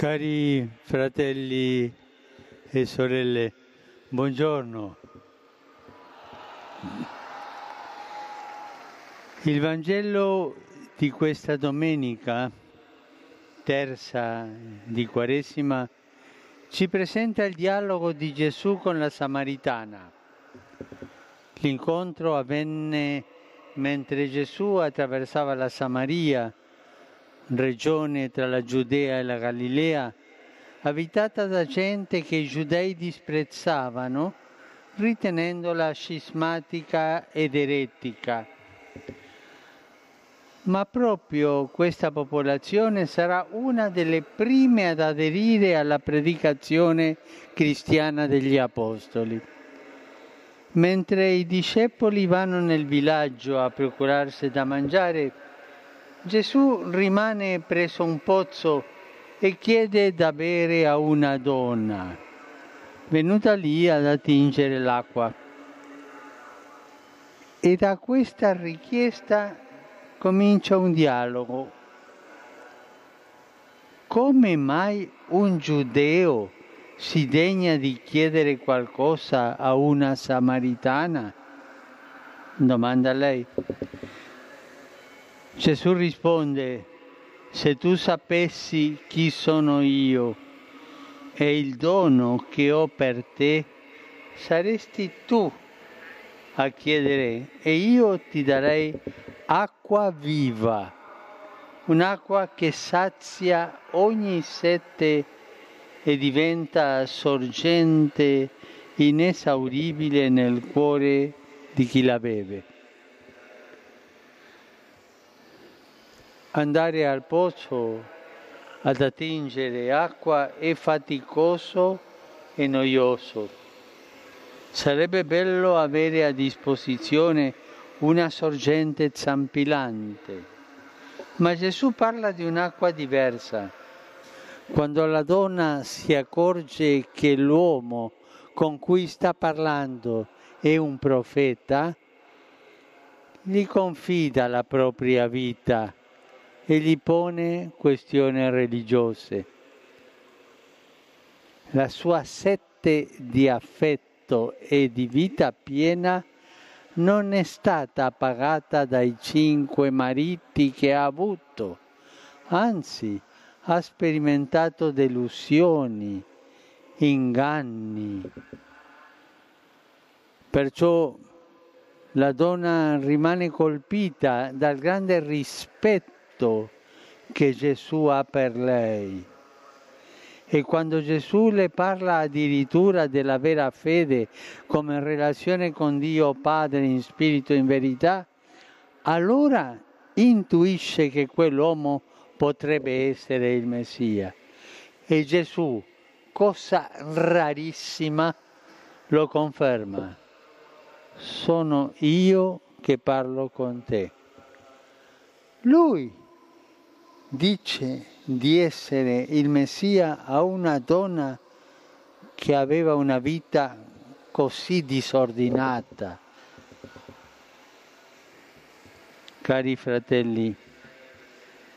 Cari fratelli e sorelle, buongiorno. Il Vangelo di questa domenica, terza di Quaresima, ci presenta il dialogo di Gesù con la Samaritana. L'incontro avvenne mentre Gesù attraversava la Samaria regione tra la Giudea e la Galilea, abitata da gente che i giudei disprezzavano, ritenendola scismatica ed eretica. Ma proprio questa popolazione sarà una delle prime ad aderire alla predicazione cristiana degli Apostoli. Mentre i discepoli vanno nel villaggio a procurarsi da mangiare, Gesù rimane presso un pozzo e chiede da bere a una donna, venuta lì ad attingere l'acqua. E da questa richiesta comincia un dialogo. Come mai un giudeo si degna di chiedere qualcosa a una samaritana? Domanda lei. Gesù risponde, se tu sapessi chi sono io e il dono che ho per te, saresti tu a chiedere e io ti darei acqua viva, un'acqua che sazia ogni sete e diventa sorgente inesauribile nel cuore di chi la beve. Andare al pozzo ad attingere acqua è faticoso e noioso. Sarebbe bello avere a disposizione una sorgente zampillante, ma Gesù parla di un'acqua diversa. Quando la donna si accorge che l'uomo con cui sta parlando è un profeta, gli confida la propria vita e gli pone questioni religiose. La sua sette di affetto e di vita piena non è stata appagata dai cinque mariti che ha avuto, anzi ha sperimentato delusioni, inganni. Perciò la donna rimane colpita dal grande rispetto affetto che Gesù ha per lei. E quando Gesù le parla addirittura della vera fede come relazione con Dio Padre in spirito e in verità, allora intuisce che quell'uomo potrebbe essere il Messia. E Gesù, cosa rarissima, lo conferma. Sono io che parlo con te. Lui dice di essere il Messia a una donna che aveva una vita così disordinata. Cari fratelli,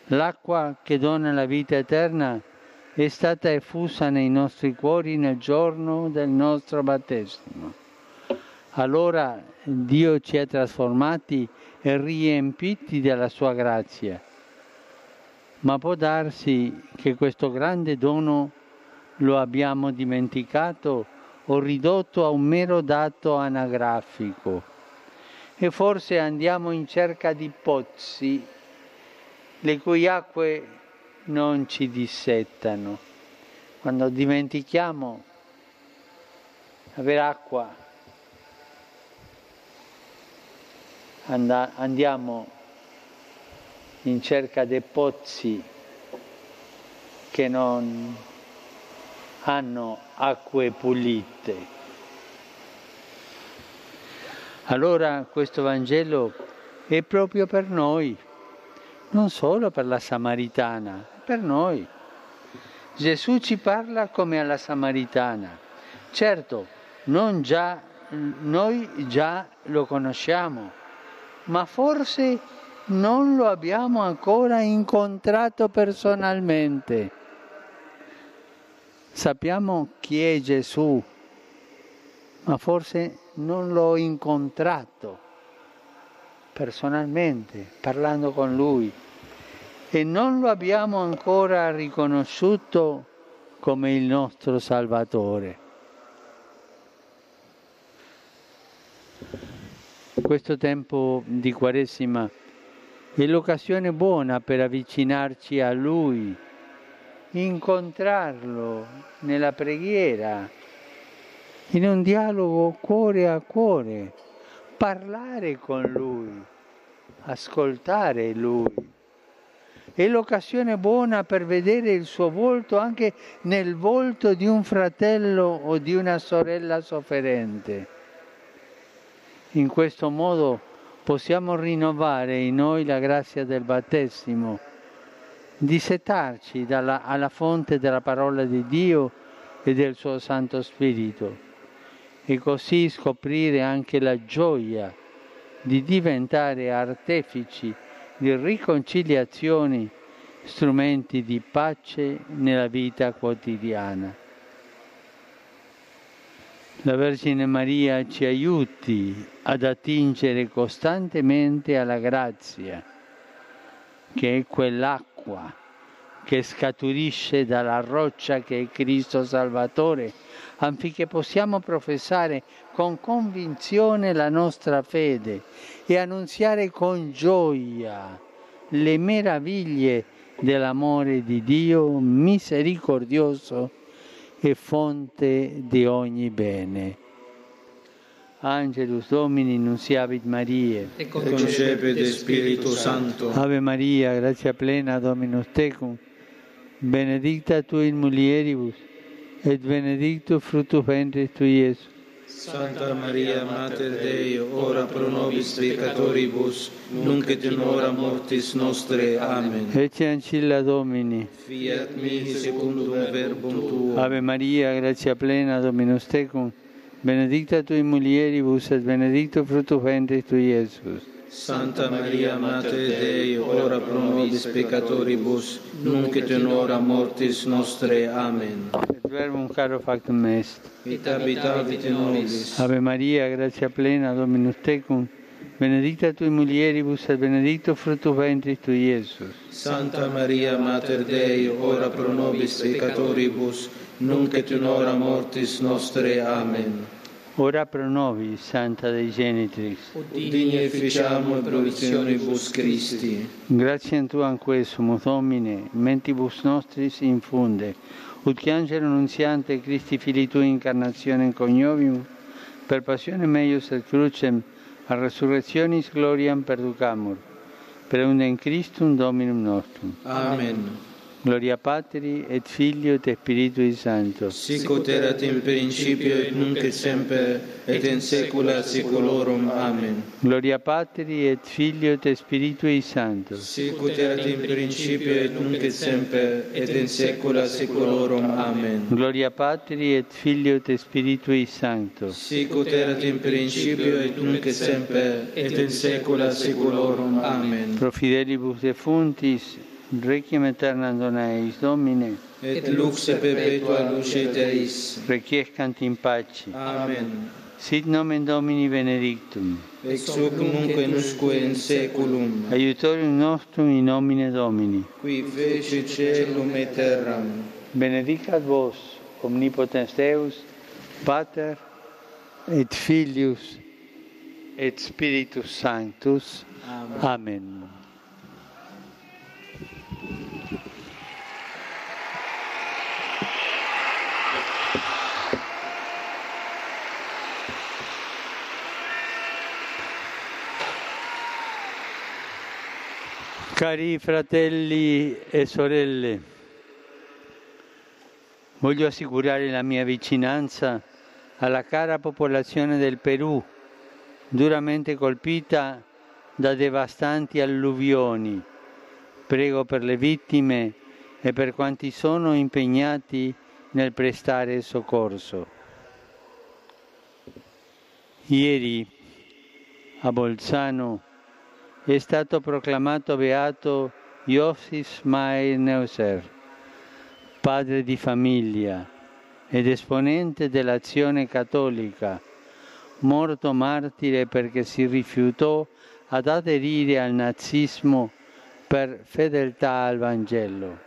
l'acqua che dona la vita eterna è stata effusa nei nostri cuori nel giorno del nostro battesimo. Allora Dio ci ha trasformati e riempiti della sua grazia ma può darsi che questo grande dono lo abbiamo dimenticato o ridotto a un mero dato anagrafico e forse andiamo in cerca di pozzi le cui acque non ci dissettano. Quando dimentichiamo avere acqua, andiamo in cerca dei pozzi che non hanno acque pulite. Allora questo Vangelo è proprio per noi, non solo per la Samaritana, per noi. Gesù ci parla come alla Samaritana. Certo, già, noi già lo conosciamo, ma forse non lo abbiamo ancora incontrato personalmente. Sappiamo chi è Gesù, ma forse non l'ho incontrato personalmente, parlando con lui, e non lo abbiamo ancora riconosciuto come il nostro Salvatore. Questo tempo di Quaresima è l'occasione buona per avvicinarci a Lui, incontrarlo nella preghiera, in un dialogo cuore a cuore, parlare con Lui, ascoltare Lui. È l'occasione buona per vedere il suo volto anche nel volto di un fratello o di una sorella sofferente. In questo modo possiamo rinnovare in noi la grazia del battesimo, di settarci dalla, alla fonte della parola di Dio e del suo Santo Spirito e così scoprire anche la gioia di diventare artefici di riconciliazioni, strumenti di pace nella vita quotidiana. La Vergine Maria ci aiuti ad attingere costantemente alla grazia, che è quell'acqua che scaturisce dalla roccia che è Cristo Salvatore, affinché possiamo professare con convinzione la nostra fede e annunziare con gioia le meraviglie dell'amore di Dio misericordioso e fonte di ogni bene. Angelus Domini nunciavit Mariae. E concepit Spiritu Santo. Ave Maria, grazia plena Dominus tecum, benedicta tu in mulieribus, et benedictus fructus ventris tui, Iesus. Santa Maria, Mater Dei, ora pro nobis peccatoribus, nunc et in hora mortis nostre. Amen. Ecce ancilla Domini. Fiat mihi secundum verbum tuum. Ave Maria, grazia plena Dominus tecum, benedicta tu in mulieribus, et benedictus fructus ventris tui, Iesus. Santa Maria, Mater Dei, ora pro nobis peccatoribus, nunc et in hora mortis nostre. Amen. Verbum caro factum est. Et habitavit in nobis. Ave Maria, grazia plena Dominus tecum, benedicta tu in mulieribus, et benedictus fructus ventris tui, Iesus. Santa Maria, Mater Dei, ora pro nobis peccatoribus, nunc et in hora mortis nostre. Amen. Ora pro nobis, Santa Dei Genitrix. Efficiamo e provisionibus Christi. Gratiam Tuam quesumus, Domine, mentibus nostris infunde, ut angelo nunziante Christi Fili Tui incarnazione coniovium, per passione meius et crucem, a resurrectionis gloriam perducamur, per in Christum Dominum nostrum. Amen. Gloria Patri et Filio et Spiritui Sancto. Sic ut erat in principio et nunc et semper et in saecula saeculorum. Amen. Gloria Patri et Filio et Spiritui Sancto. Sic ut erat in principio et nunc et semper et in saecula saeculorum. Amen. Gloria Patri et Filio et Spiritui Sancto. Sic ut erat in principio et nunc et semper et in saecula saeculorum. Amen. Pro fidelibus defuntis, Requiem aeternam dona eis Domine. Et lux perpetua luce eis. Requiescant in pace. Amen. Sit nomen Domini benedictum. Ex hoc nunc et usque in saeculum. Aiutorium nostrum in nomine Domini. Qui fece caelum et terram. Benedicat vos, omnipotens Deus, Pater et Filius et Spiritus Sanctus. Amen. Amen. Cari fratelli e sorelle, voglio assicurare la mia vicinanza alla cara popolazione del Perù, duramente colpita da devastanti alluvioni. Prego per le vittime e per quanti sono impegnati nel prestare soccorso. Ieri a Bolzano è stato proclamato beato Iosif Mair Neuser, padre di famiglia, ed esponente dell'azione cattolica, morto martire perché si rifiutò ad aderire al nazismo per fedeltà al Vangelo.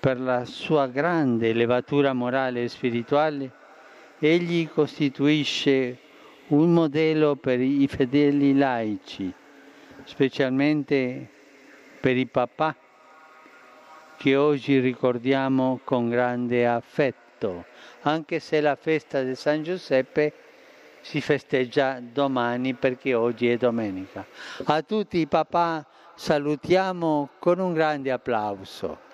Per la sua grande levatura morale e spirituale, egli costituisce un modello per i fedeli laici, specialmente per i papà che oggi ricordiamo con grande affetto, anche se la festa di San Giuseppe si festeggia domani perché oggi è domenica. A tutti i papà salutiamo con un grande applauso.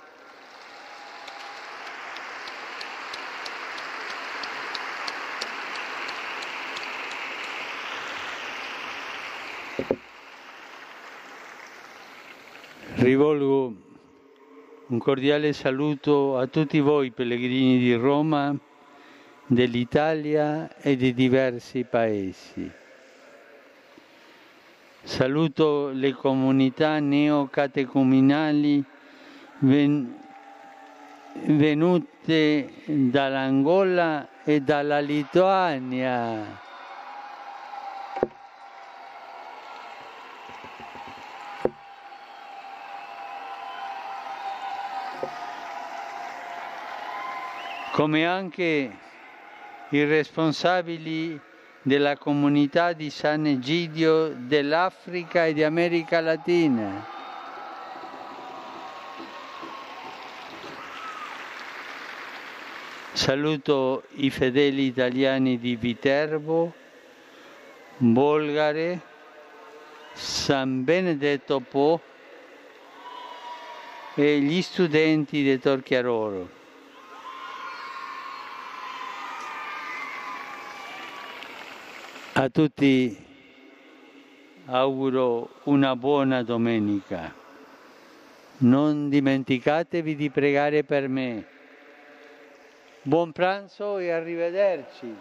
Rivolgo un cordiale saluto a tutti voi pellegrini di Roma, dell'Italia e di diversi paesi. Saluto le comunità neocatecumenali ven- venute dall'Angola e dalla Lituania. Come anche i responsabili della comunità di San Egidio dell'Africa e di America Latina. Saluto i fedeli italiani di Viterbo, Bolgare, San Benedetto Po e gli studenti di Torchiaroro. A tutti auguro una buona domenica. Non dimenticatevi di pregare per me. Buon pranzo e arrivederci.